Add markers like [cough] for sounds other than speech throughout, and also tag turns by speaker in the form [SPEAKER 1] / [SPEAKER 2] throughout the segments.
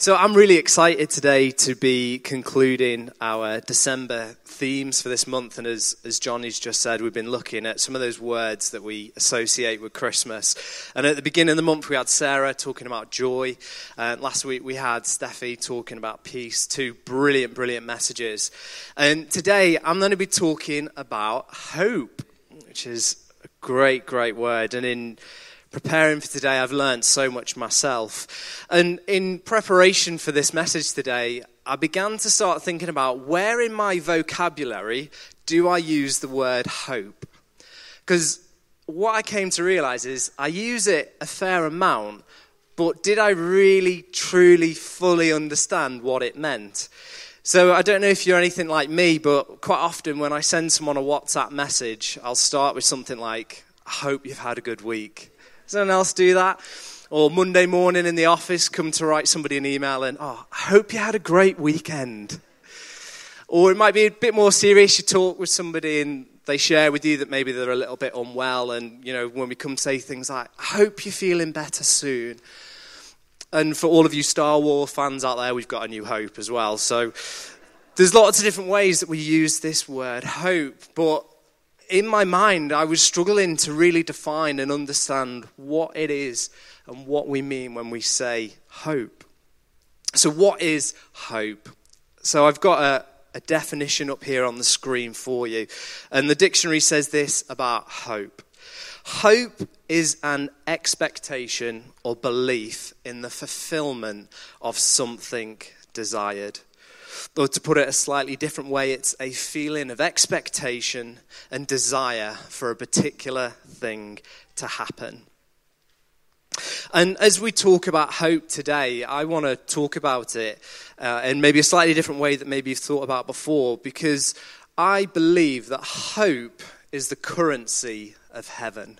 [SPEAKER 1] So I'm really excited today to be concluding our December themes for this month. And as, as Johnny's just said, we've been looking at some of those words that we associate with Christmas. And at the beginning of the month, we had Sarah talking about joy. Uh, last week, we had Steffi talking about peace. Two brilliant, brilliant messages. And today, I'm going to be talking about hope, which is a great, great word. And in preparing for today, I've learned so much myself. And in preparation for this message today, I began to start thinking about where in my vocabulary do I use the word hope? Because what I came to realize is I use it a fair amount, but did I really, truly, fully understand what it meant? So I don't know if you're anything like me, but quite often when I send someone a WhatsApp message, I'll start with something like, I hope you've had a good week. Does anyone else do that? Or Monday morning in the office, come to write somebody an email and, oh, I hope you had a great weekend. Or it might be a bit more serious. You talk with somebody and they share with you that maybe they're a little bit unwell. And, you know, when we come say things like, I hope you're feeling better soon. And for all of you Star Wars fans out there, we've got a new hope as well. So there's lots of different ways that we use this word hope. But in my mind, I was struggling to really define and understand what it is and what we mean when we say hope. So, what is hope? So, I've got a, a definition up here on the screen for you. And the dictionary says this about hope Hope is an expectation or belief in the fulfillment of something desired. Or to put it a slightly different way, it's a feeling of expectation and desire for a particular thing to happen. And as we talk about hope today, I want to talk about it uh, in maybe a slightly different way that maybe you've thought about before, because I believe that hope is the currency of heaven.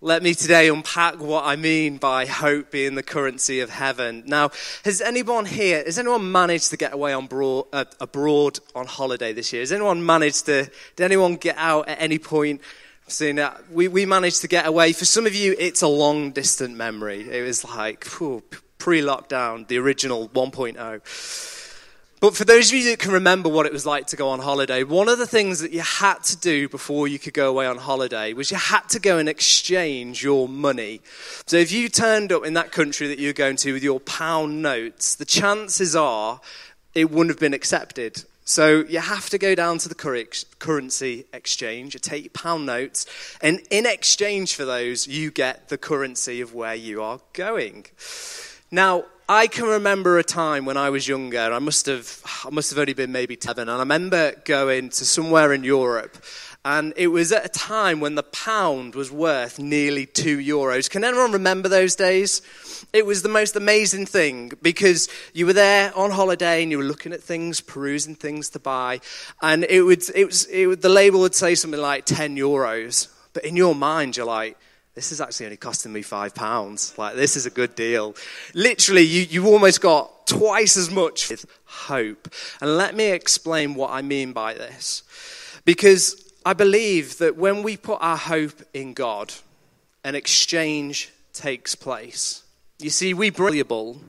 [SPEAKER 1] Let me today unpack what I mean by hope being the currency of heaven. Now, has anyone here, has anyone managed to get away on broad, uh, abroad on holiday this year? Has anyone managed to, did anyone get out at any point? Seeing that we, we managed to get away. For some of you, it's a long distant memory. It was like pre lockdown, the original 1.0. But for those of you that can remember what it was like to go on holiday, one of the things that you had to do before you could go away on holiday was you had to go and exchange your money. So if you turned up in that country that you were going to with your pound notes, the chances are it wouldn't have been accepted. So you have to go down to the currency exchange, you take your pound notes, and in exchange for those, you get the currency of where you are going. Now, I can remember a time when I was younger. I must have, I must have only been maybe seven, and I remember going to somewhere in Europe, and it was at a time when the pound was worth nearly two euros. Can anyone remember those days? It was the most amazing thing because you were there on holiday and you were looking at things, perusing things to buy, and it would, it was, it would, the label would say something like 10 euros, but in your mind you're like, this is actually only costing me five pounds. Like, this is a good deal. Literally, you, you almost got twice as much with hope. And let me explain what I mean by this. Because I believe that when we put our hope in God, an exchange takes place. You see, we valuable,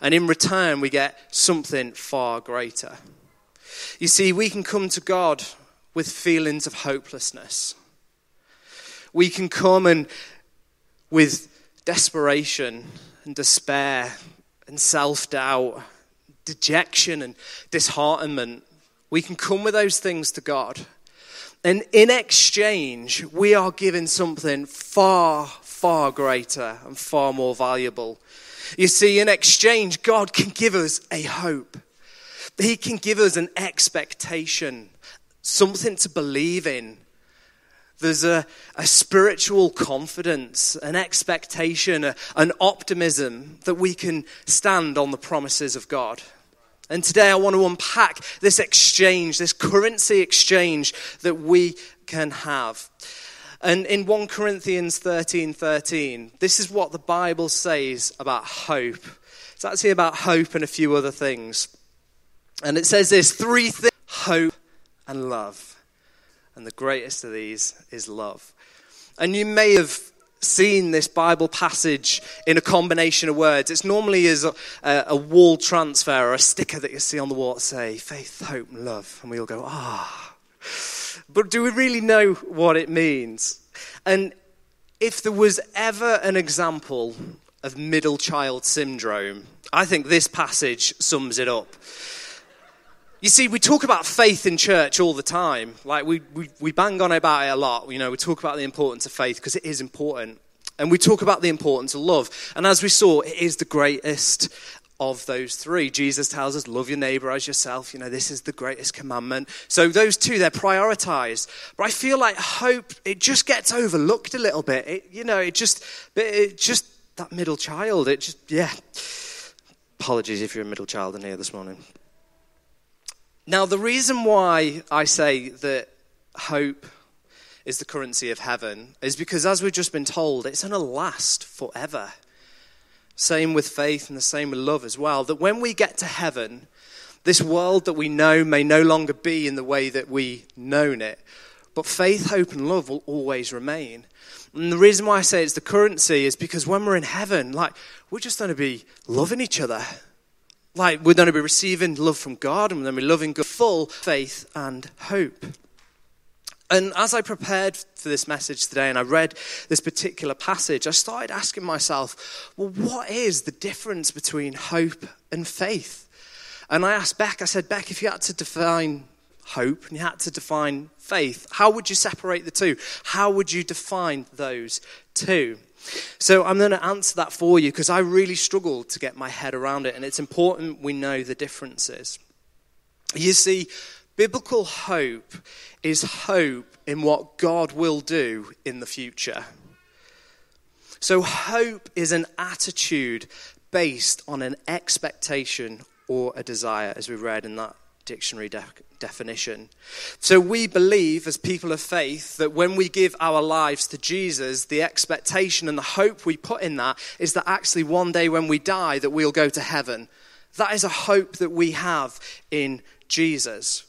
[SPEAKER 1] and in return, we get something far greater. You see, we can come to God with feelings of hopelessness. We can come and with desperation and despair and self doubt, dejection and disheartenment. We can come with those things to God. And in exchange, we are given something far, far greater and far more valuable. You see, in exchange, God can give us a hope. He can give us an expectation, something to believe in, there's a, a spiritual confidence, an expectation, a, an optimism that we can stand on the promises of God. And today I want to unpack this exchange, this currency exchange that we can have. And in 1 Corinthians 13 13, this is what the Bible says about hope. It's actually about hope and a few other things. And it says this three things hope and love. And the greatest of these is love. And you may have seen this Bible passage in a combination of words. It's normally as a, a, wall transfer or a sticker that you see on the wall that say faith, hope, and love. And we all go, ah. But do we really know what it means? And if there was ever an example of middle child syndrome, I think this passage sums it up. You see, we talk about faith in church all the time. Like, we, we, we bang on about it a lot. You know, we talk about the importance of faith because it is important. And we talk about the importance of love. And as we saw, it is the greatest of those three. Jesus tells us, love your neighbor as yourself. You know, this is the greatest commandment. So those two, they're prioritized. But I feel like hope, it just gets overlooked a little bit. It, you know, it just, it just, that middle child, it just, yeah. Apologies if you're a middle child in here this morning. Now, the reason why I say that hope is the currency of heaven is because, as we've just been told, it's going to last forever. Same with faith and the same with love as well. That when we get to heaven, this world that we know may no longer be in the way that we known it, but faith, hope, and love will always remain. And the reason why I say it's the currency is because when we're in heaven, like, we're just going to be loving each other. Like, we're going to be receiving love from God and we're going to be loving God, full faith and hope. And as I prepared for this message today and I read this particular passage, I started asking myself, well, what is the difference between hope and faith? And I asked Beck, I said, Beck, if you had to define hope and you had to define faith, how would you separate the two? How would you define those two? So I'm going to answer that for you because I really struggled to get my head around it, and it's important we know the differences. You see, Biblical hope is hope in what God will do in the future. So, hope is an attitude based on an expectation or a desire, as we read in that dictionary de- definition. So, we believe as people of faith that when we give our lives to Jesus, the expectation and the hope we put in that is that actually one day when we die, that we'll go to heaven. That is a hope that we have in Jesus.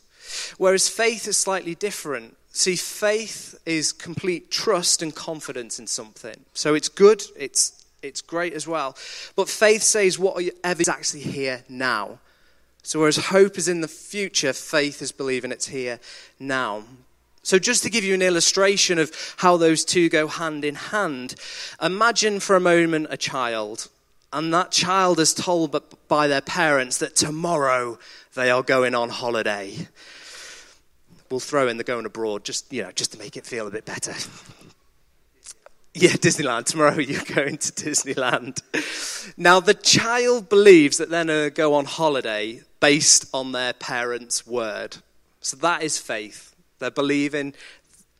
[SPEAKER 1] Whereas faith is slightly different. See, faith is complete trust and confidence in something. So it's good, it's, it's great as well. But faith says whatever is actually here now. So whereas hope is in the future, faith is believing it's here now. So, just to give you an illustration of how those two go hand in hand, imagine for a moment a child, and that child is told by their parents that tomorrow they are going on holiday we'll throw in the going abroad just, you know, just to make it feel a bit better. [laughs] Yeah, Disneyland. Tomorrow you're [laughs] going to Disneyland. Now, the child believes that they're going to go on holiday based on their parents' word. So that is faith. They're believing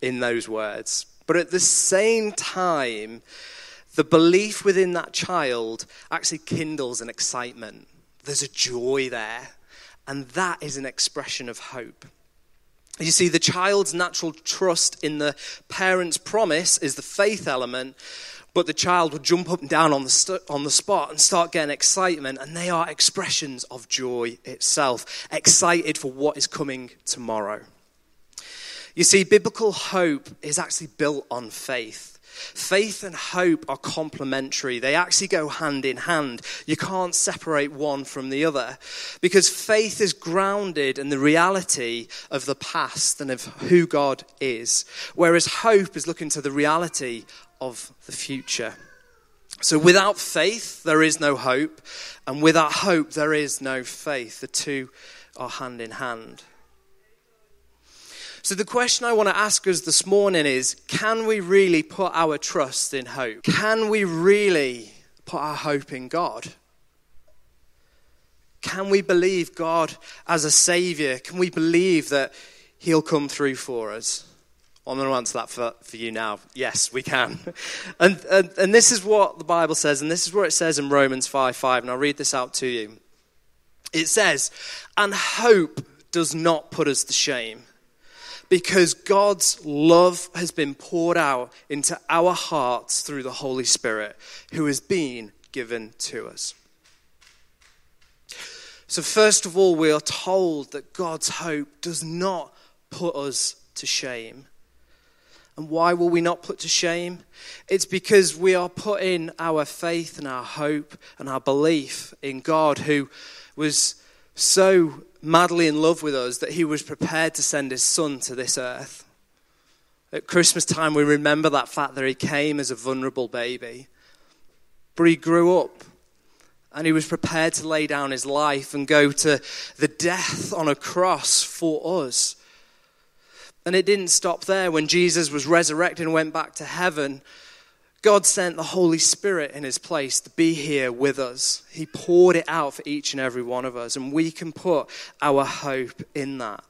[SPEAKER 1] in those words. But at the same time, the belief within that child actually kindles an excitement. There's a joy there. And that is an expression of hope. You see, the child's natural trust in the parent's promise is the faith element, but the child will jump up and down on the, st- on the spot and start getting excitement, and they are expressions of joy itself, excited for what is coming tomorrow. You see, biblical hope is actually built on faith. Faith and hope are complementary. They actually go hand in hand. You can't separate one from the other because faith is grounded in the reality of the past and of who God is, whereas hope is looking to the reality of the future. So without faith, there is no hope, and without hope, there is no faith. The two are hand in hand. So, the question I want to ask us this morning is can we really put our trust in hope? Can we really put our hope in God? Can we believe God as a Savior? Can we believe that He'll come through for us? I'm going to answer that for, for you now. Yes, we can. [laughs] And, and, and this is what the Bible says, and this is what it says in Romans 5 5, and I'll read this out to you. It says, And hope does not put us to shame because God's love has been poured out into our hearts through the Holy Spirit who has been given to us. So, first of all, we are told that God's hope does not put us to shame. And why will we not put to shame? It's because we are putting our faith and our hope and our belief in God, who was so madly in love with us that he was prepared to send his son to this earth. At Christmas time, we remember that fact that he came as a vulnerable baby, but he grew up and he was prepared to lay down his life and go to the death on a cross for us. And it didn't stop there. When Jesus was resurrected and went back to heaven, God sent the Holy Spirit in his place to be here with us. He poured it out for each and every one of us, and we can put our hope in that.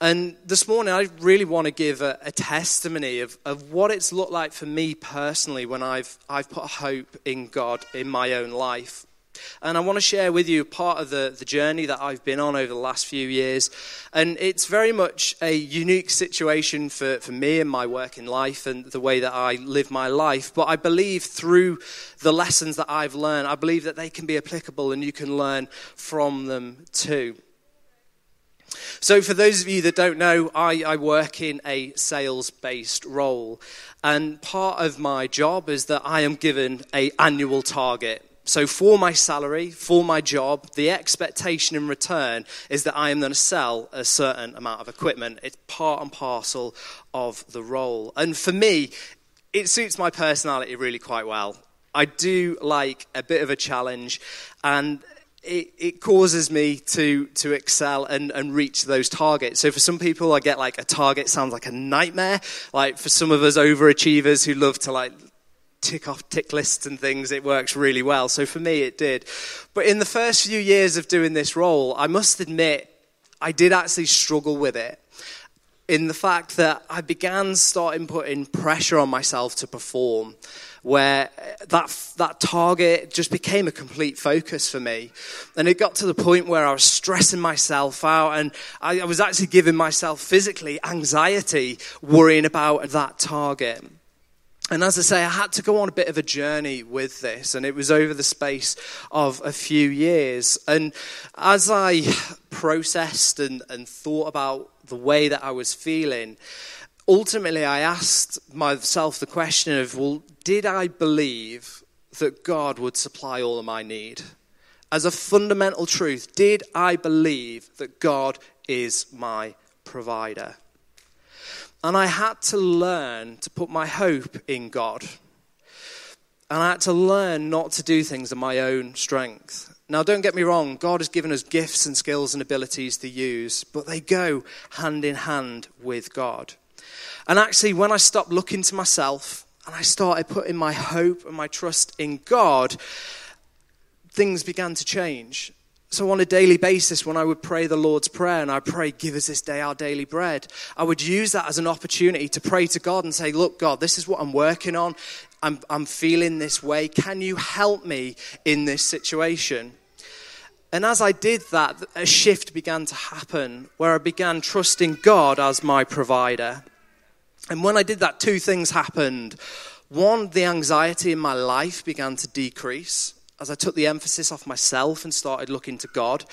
[SPEAKER 1] And this morning, I really want to give a, a, testimony of, of what it's looked like for me personally when I've, I've put hope in God in my own life. And I want to share with you part of the, the journey that I've been on over the last few years. And it's very much a unique situation for, for me and my work in life and the way that I live my life. But I believe through the lessons that I've learned, I believe that they can be applicable and you can learn from them too. So, for those of you that don't know, I, I work in a sales based role. And part of my job is that I am given a annual target so, for my salary, for my job, the expectation in return is that I am going to sell a certain amount of equipment. It's part and parcel of the role. And for me, it suits my personality really quite well. I do like a bit of a challenge, and it, it, causes me to, to excel and, and reach those targets. So for some people, I get like a target sounds like a nightmare. Like for some of us overachievers who love to like tick off tick lists and things, it works really well. So for me, it did. But in the first few years of doing this role, I must admit, I did actually struggle with it. In the fact that I began starting putting pressure on myself to perform, where uh, that, that target just became a complete focus for me. And it got to the point where I was stressing myself out, and I, I was actually giving myself physically anxiety worrying about that target. And as I say, I had to go on a bit of a journey with this, and it was over the space of a few years. And as I processed and, and thought about the way that I was feeling, ultimately I asked myself the question of, well, did I believe that God would supply all of my need? As a fundamental truth, did I believe that God is my provider? And I had to learn to put my hope in God. And I had to learn not to do things in my own strength. Now, don't get me wrong, God has given us gifts and skills and abilities to use, but they go hand in hand with God. And actually, when I stopped looking to myself and I started putting my hope and my trust in God, things began to change. So, on a daily basis, when I would pray the Lord's Prayer and I pray, Give us this day our daily bread, I would use that as an opportunity to pray to God and say, Look, God, this is what I'm working on. I'm, I'm feeling this way. Can you help me in this situation? And as I did that, a shift began to happen where I began trusting God as my provider. And when I did that, two things happened. One, the anxiety in my life began to decrease as I took the emphasis off myself and started looking to God.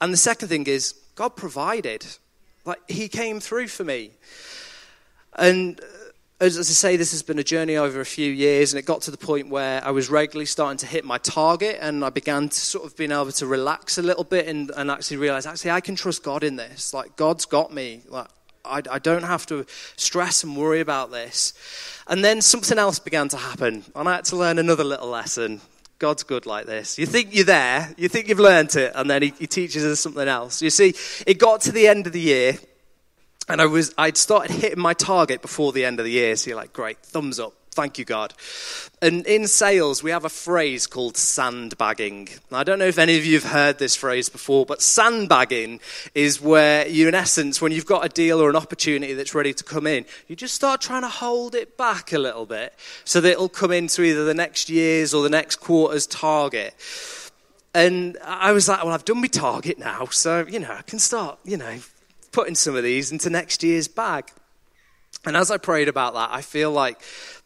[SPEAKER 1] And the second thing is, God provided. Like, He came through for me. And uh, as, I say, this has been a journey over a few years, and it got to the point where I was regularly starting to hit my target, and I began to sort of being able to relax a little bit and, and actually realize, actually, I can trust God in this. Like, God's got me. Like, I, I don't have to stress and worry about this. And then something else began to happen, and I had to learn another little lesson. God's good like this. You think you're there, you think you've learnt it, and then he, he teaches us something else. You see, it got to the end of the year, and I was, I'd started hitting my target before the end of the year. So you're like, great, thumbs up. Thank you, God. And in sales, we have a phrase called sandbagging. Now, I don't know if any of you have heard this phrase before, but sandbagging is where you, in essence, when you've got a deal or an opportunity that's ready to come in, you just start trying to hold it back a little bit so that it'll come into either the next year's or the next quarter's target. And I was like, well, I've done my target now, so, you know, I can start, you know, putting some of these into next year's bag. And as I prayed about that, I feel like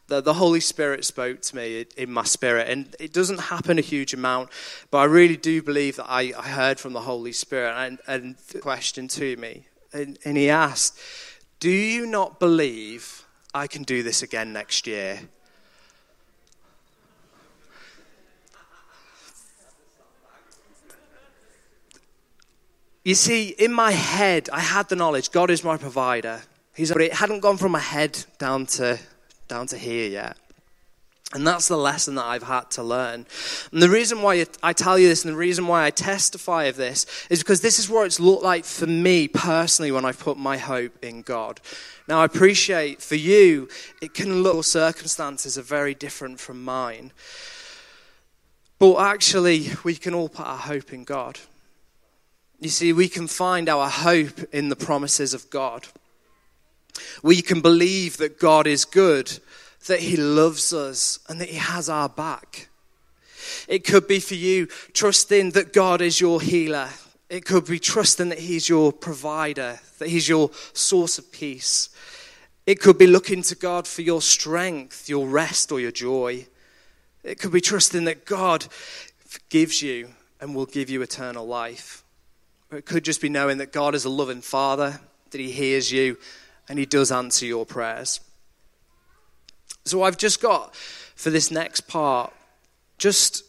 [SPEAKER 1] the, the Holy Spirit spoke to me in my spirit. And it doesn't happen a huge amount, but I really do believe that I, I heard from the Holy Spirit and, and the question to me. And, and he asked, Do you not believe I can do this again next year? You see, in my head, I had the knowledge God is my provider. He's, but it hadn't gone from my head down to, down to here yet. And that's the lesson that I've had to learn. And the reason why I tell you this and the reason why I testify of this is because this is what it's looked like for me personally when I've put my hope in God. Now, I appreciate for you, it can look, circumstances are very different from mine. But actually, we can all put our hope in God. You see, we can find our hope in the promises of God. We can believe that God is good, that He loves us, and that He has our back. It could be for you trusting that God is your healer. It could be trusting that He's your provider, that He's your source of peace. It could be looking to God for your strength, your rest, or your joy. It could be trusting that God forgives you and will give you eternal life. Or it could just be knowing that God is a loving Father, that He hears you, and He does answer your prayers. So I've just got, for this next part, just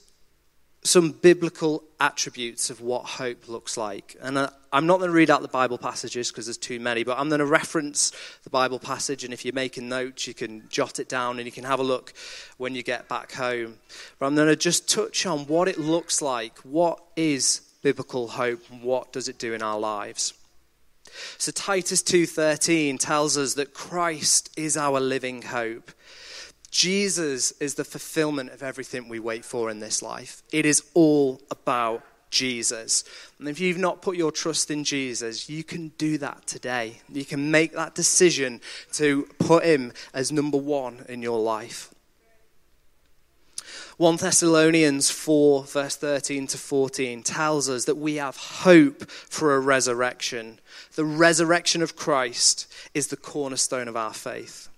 [SPEAKER 1] some biblical attributes of what hope looks like. And I'm not going to read out the Bible passages because there's too many, but I'm going to reference the Bible passage. And if you're making notes, you can jot it down and you can have a look when you get back home. But I'm going to just touch on what it looks like. What is biblical hope and what does it do in our lives? So Titus 2:13 tells us that Christ is our living hope. Jesus is the fulfillment of everything we wait for in this life. It is all about Jesus. And if you've not put your trust in Jesus, you can do that today. You can make that decision to put him as number one in your life. 1 Thessalonians 4, verse 13 to 14, tells us that we have hope for a resurrection. The resurrection of Christ is the cornerstone of our faith.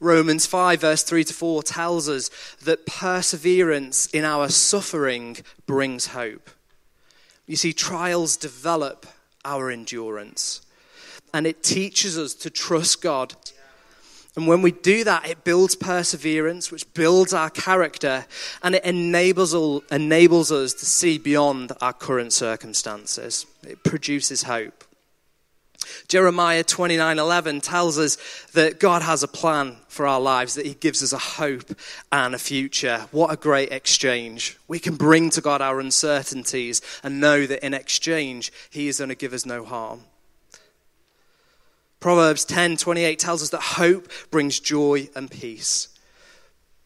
[SPEAKER 1] Romans 5, verse 3 to 4, tells us that perseverance in our suffering brings hope. You see, trials develop our endurance, and it teaches us to trust God and when we do that, it builds perseverance, which builds our character, and it enables, enables us to see beyond our current circumstances. It produces hope. Jeremiah 29:11 tells us that God has a plan for our lives, that he gives us a hope and a future. What a great exchange. We can bring to God our uncertainties and know that in exchange he is going to give us no harm. Proverbs 10:28 tells us that hope brings joy and peace.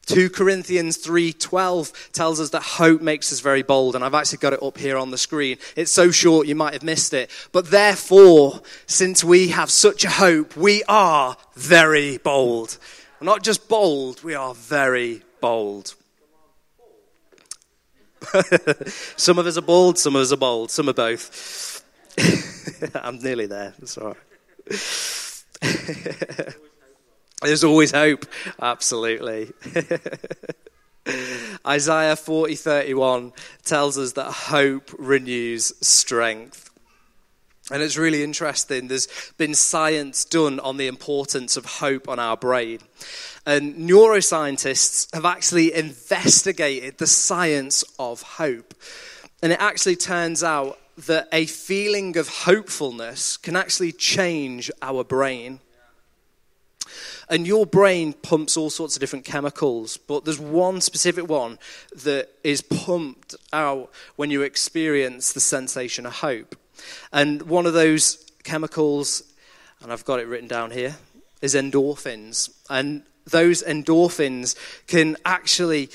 [SPEAKER 1] 2 Corinthians 3:12 tells us that hope makes us very bold and I've actually got it up here on the screen. It's so short you might have missed it. But therefore, since we have such a hope, we are very bold. We're not just bold, we are very bold. [laughs] some of us are bold, some of us are bold, some are both. [laughs] I'm nearly there. Right. [laughs] There's always hope. Absolutely. [laughs] Isaiah 40 31 tells us that hope renews strength. And it's really interesting. There's been science done on the importance of hope on our brain. And neuroscientists have actually investigated the science of hope. And it actually turns out that a feeling of hopefulness can actually change our brain. And your brain pumps all sorts of different chemicals, but there's one specific one that is pumped out when you experience the sensation of hope. And one of those chemicals, and I've got it written down here, is endorphins. And those endorphins can actually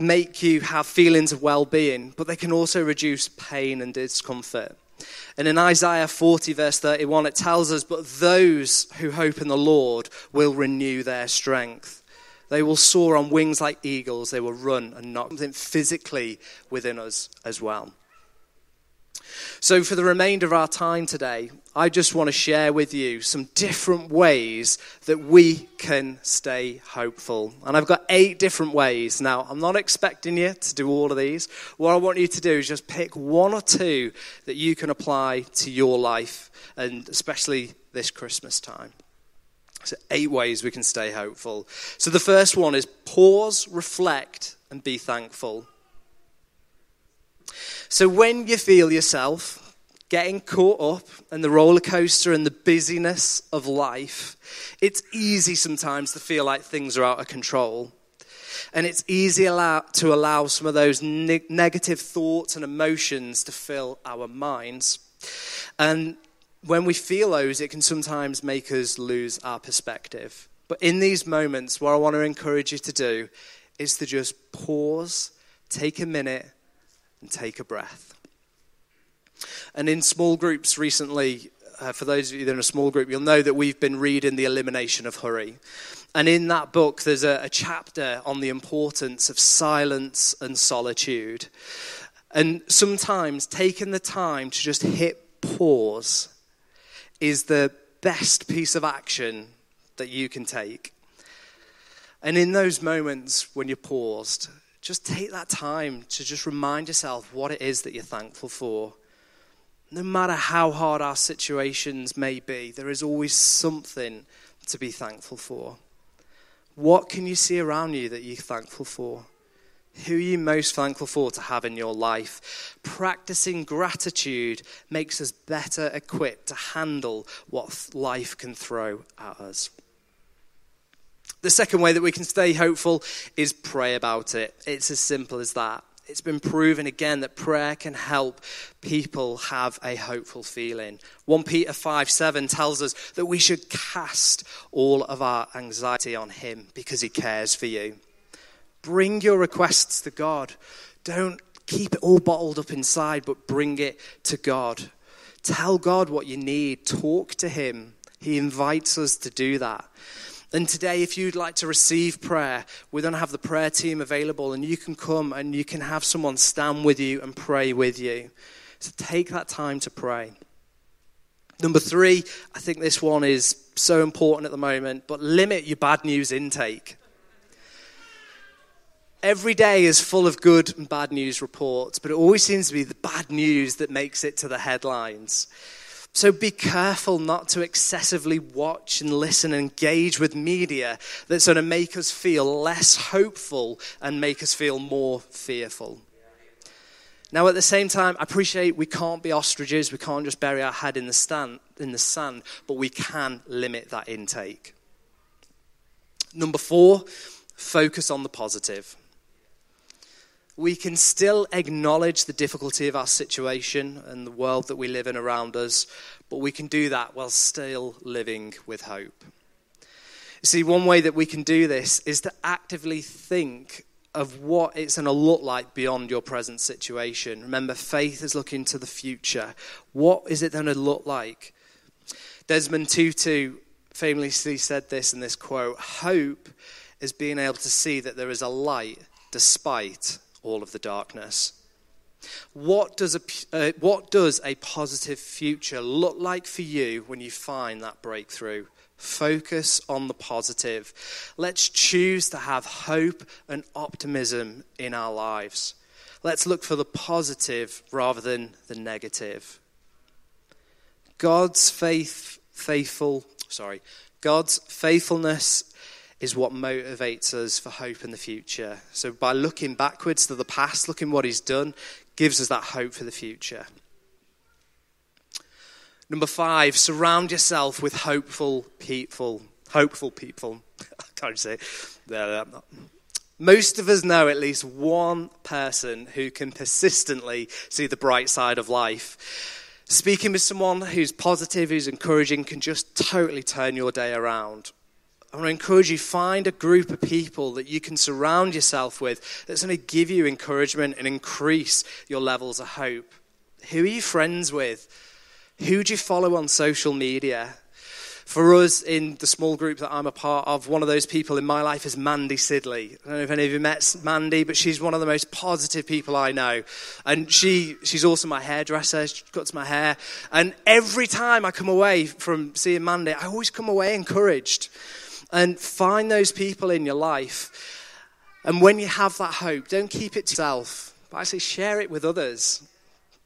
[SPEAKER 1] make you have feelings of well being, but they can also reduce pain and discomfort. And in Isaiah 40, verse 31, it tells us, But those who hope in the Lord will renew their strength. They will soar on wings like eagles. They will run and not something physically within us as well. So, for the remainder of our time today, I just want to share with you some different ways that we can stay hopeful. And I've got eight different ways. Now, I'm not expecting you to do all of these. What I want you to do is just pick one or two that you can apply to your life, and especially this Christmas time. So, eight ways we can stay hopeful. So, the first one is pause, reflect, and be thankful. So, when you feel yourself getting caught up in the roller coaster and the busyness of life, it's easy sometimes to feel like things are out of control. And it's easy to allow some of those negative thoughts and emotions to fill our minds. And when we feel those, it can sometimes make us lose our perspective. But in these moments, what I want to encourage you to do is to just pause, take a minute, and take a breath. And in small groups recently, uh, for those of you that are in a small group, you'll know that we've been reading The Elimination of Hurry. And in that book, there's a, a chapter on the importance of silence and solitude. And sometimes taking the time to just hit pause is the best piece of action that you can take. And in those moments when you're paused, just take that time to just remind yourself what it is that you're thankful for. No matter how hard our situations may be, there is always something to be thankful for. What can you see around you that you're thankful for? Who are you most thankful for to have in your life? Practicing gratitude makes us better equipped to handle what life can throw at us. The second way that we can stay hopeful is pray about it. It's as simple as that. It's been proven again that prayer can help people have a hopeful feeling. 1 Peter 5 7 tells us that we should cast all of our anxiety on Him because He cares for you. Bring your requests to God. Don't keep it all bottled up inside, but bring it to God. Tell God what you need. Talk to Him. He invites us to do that. And today, if you'd like to receive prayer, we're going to have the prayer team available, and you can come and you can have someone stand with you and pray with you. So take that time to pray. Number three, I think this one is so important at the moment, but limit your bad news intake. Every day is full of good and bad news reports, but it always seems to be the bad news that makes it to the headlines. So be careful not to excessively watch and listen and engage with media that's going to make us feel less hopeful and make us feel more fearful. Now, at the same time, I appreciate we can't be ostriches. We can't just bury our head in the, stand, in the sand, but we can limit that intake. Number four, focus on the positive we can still acknowledge the difficulty of our situation and the world that we live in around us, but we can do that while still living with hope. See, one way that we can do this is to actively think of what it's going to look like beyond your present situation. Remember, faith is looking to the future. What is it going to look like? Desmond Tutu famously said this in this quote Hope is being able to see that there is a light despite all of the darkness. What does, a, uh, what does a positive future look like for you when you find that breakthrough? Focus on the positive. Let's choose to have hope and optimism in our lives. Let's look for the positive rather than the negative. God's faith, faithful, sorry, God's faithfulness is what motivates us for hope in the future. So, by looking backwards to the past, looking what He's done, gives us that hope for the future. Number five, surround yourself with hopeful people. Hopeful people. [laughs] I can't say. No, no, Most of us know at least one person who can persistently see the bright side of life. Speaking with someone who's positive, who's encouraging, can just totally turn your day around. I want to encourage you find a group of people that you can surround yourself with that's going to give you encouragement and increase your levels of hope. Who are you friends with? Who do you follow on social media? For us in the small group that I'm a part of, one of those people in my life is Mandy Sidley. I don't know if any of you met Mandy, but she's one of the most positive people I know. And she, she's also my hairdresser. She cuts my hair. And every time I come away from seeing Mandy, I always come away encouraged. And find those people in your life. And when you have that hope, don't keep it to yourself, but actually share it with others.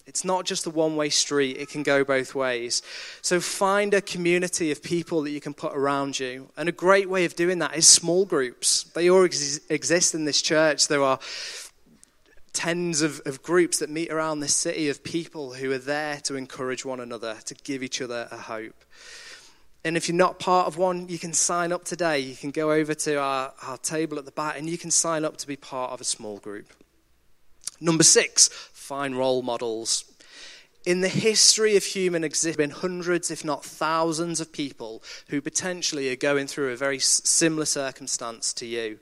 [SPEAKER 1] It's not just a one way street, it can go both ways. So find a community of people that you can put around you. And a great way of doing that is small groups. They all ex- exist in this church. There are tens of, of groups that meet around this city of people who are there to encourage one another, to give each other a hope. And if you're not part of one, you can sign up today. You can go over to our, our table at the back and you can sign up to be part of a small group. Number six, find role models. In the history of human existence, there have been hundreds, if not thousands, of people who potentially are going through a very similar circumstance to you.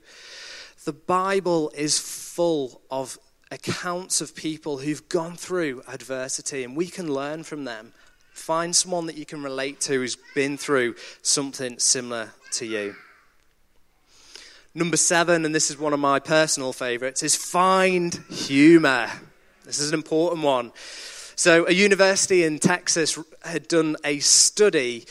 [SPEAKER 1] The Bible is full of accounts of people who've gone through adversity, and we can learn from them. Find someone that you can relate to who's been through something similar to you. Number seven, and this is one of my personal favorites, is find humor. This is an important one. So, a university in Texas had done a study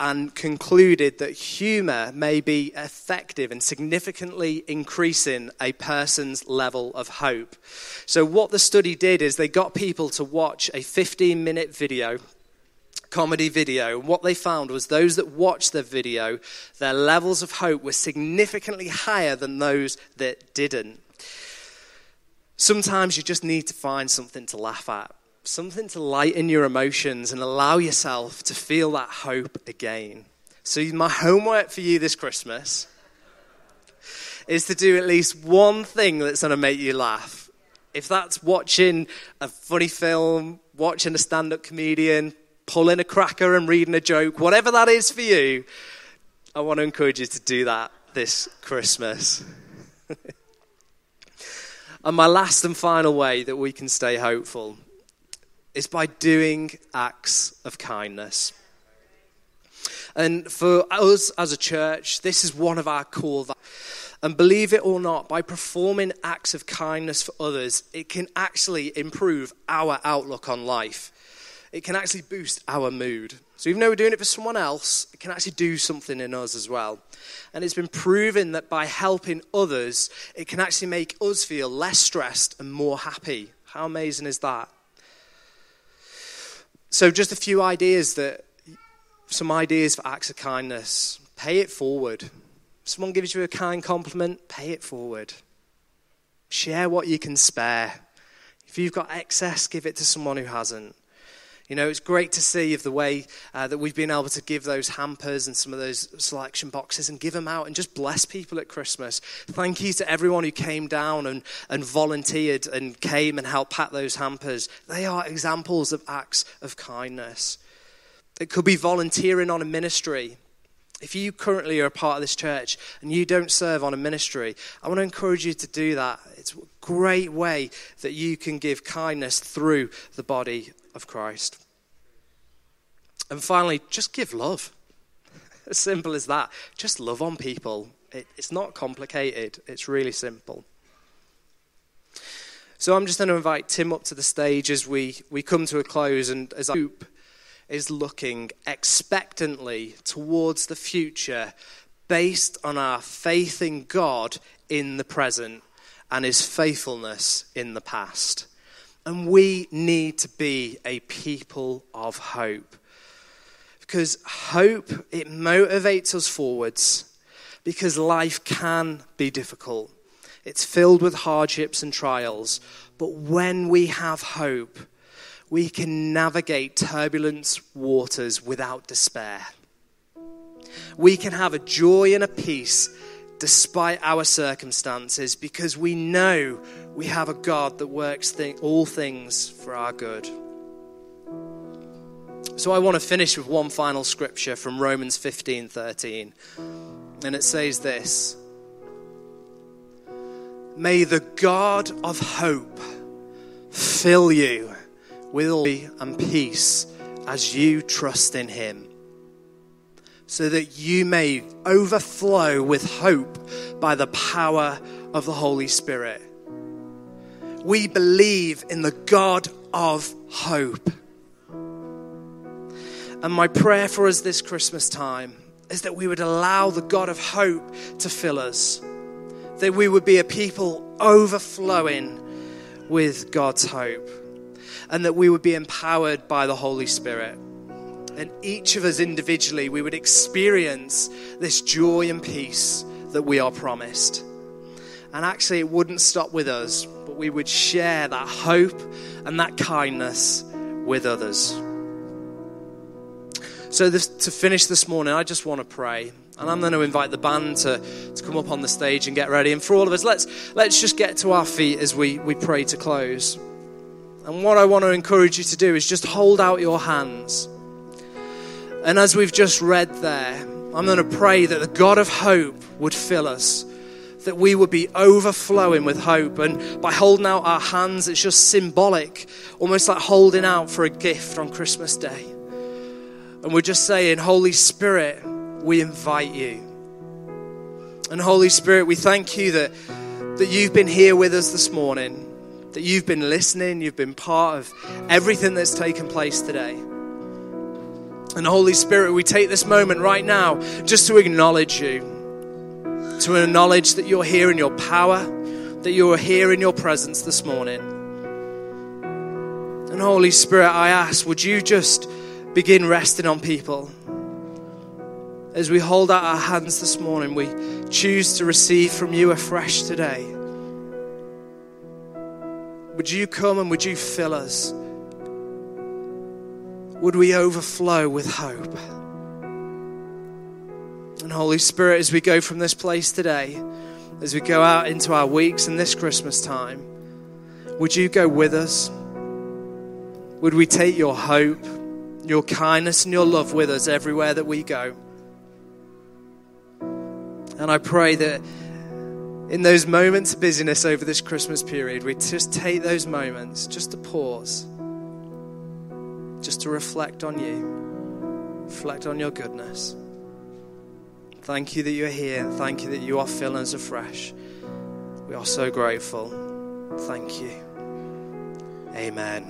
[SPEAKER 1] and concluded that humor may be effective in significantly increasing a person's level of hope. So, what the study did is they got people to watch a 15 minute video comedy video. And what they found was those that watched the video, their levels of hope were significantly higher than those that didn't. Sometimes you just need to find something to laugh at, something to lighten your emotions and allow yourself to feel that hope again. So, my homework for you this Christmas is to do at least one thing that's going to make you laugh. If that's watching a funny film, watching a stand up comedian, pulling a cracker and reading a joke, whatever that is for you, I want to encourage you to do that this Christmas. [laughs] and my last and final way that we can stay hopeful is by doing acts of kindness. And for us as a church, this is one of our core values. And believe it or not, by performing acts of kindness for others, it can actually improve our outlook on life it can actually boost our mood. So even though we're doing it for someone else, it can actually do something in us as well. And it's been proven that by helping others, it can actually make us feel less stressed and more happy. How amazing is that? So just a few ideas that some ideas for acts of kindness. Pay it forward. If someone gives you a kind compliment, pay it forward. Share what you can spare. If you've got excess, give it to someone who hasn't. You know, it's great to see of the way uh, that we've been able to give those hampers and some of those selection boxes and give them out and just bless people at Christmas. Thank you to everyone who came down and, and volunteered and came and helped pack those hampers. They are examples of acts of kindness. It could be volunteering on a ministry. If you currently are a part of this church and you don't serve on a ministry, I want to encourage you to do that. It's a great way that you can give kindness through the body of Christ. And finally, just give love. [laughs] As simple as that. Just love on people. It, it's not complicated, it's really simple. So I'm just going to invite Tim up to the stage as we, we come to a close and as I group is looking expectantly towards the future based on our faith in God in the present and his faithfulness in the past. And we need to be a people of hope. Because hope, it motivates us forwards. Because life can be difficult. It's filled with hardships and trials. But when we have hope, we can navigate turbulent waters without despair. We can have a joy and a peace despite our circumstances because we know we have a God that works th- all things for our good. So I want to finish with one final scripture from Romans 15:13. And it says this May the God of hope fill you with joy and peace as you trust in him so that you may overflow with hope by the power of the Holy Spirit. We believe in the God of hope. And my prayer for us this Christmas time is that we would allow the God of hope to fill us, that we would be a people overflowing with God's hope, and that we would be empowered by the Holy Spirit. And each of us individually, we would experience this joy and peace that we are promised. And actually, it wouldn't stop with us, but we would share that hope and that kindness with others. So, this, to finish this morning, I just want to pray. And I'm going to invite the band to, to come up on the stage and get ready. And for all of us, let's, let's just get to our feet as we, we pray to close. And what I want to encourage you to do is just hold out your hands. And as we've just read there, I'm going to pray that the God of hope would fill us, that we would be overflowing with hope. And by holding out our hands, it's just symbolic, almost like holding out for a gift on Christmas Day. And we're just saying, Holy Spirit, we invite you. And Holy Spirit, we thank you that, that you've been here with us this morning, that you've been listening, you've been part of everything that's taken place today. And Holy Spirit, we take this moment right now just to acknowledge you, to acknowledge that you're here in your power, that you're here in your presence this morning. And Holy Spirit, I ask, would you just begin resting on people. As we hold out our hands this morning, we choose to receive from you afresh today. Would you come and would you fill us? Would we overflow with hope? And Holy Spirit, as we go from this place today, as we go out into our weeks and this Christmas time, would you go with us? Would we take your hope? your kindness and your love with us everywhere that we go. And I pray that in those moments of busyness over this Christmas period, we just take those moments just to pause, just to reflect on you, reflect on your goodness. Thank you that you're here. Thank you that you are filling us afresh. We are so grateful. Thank you. Amen.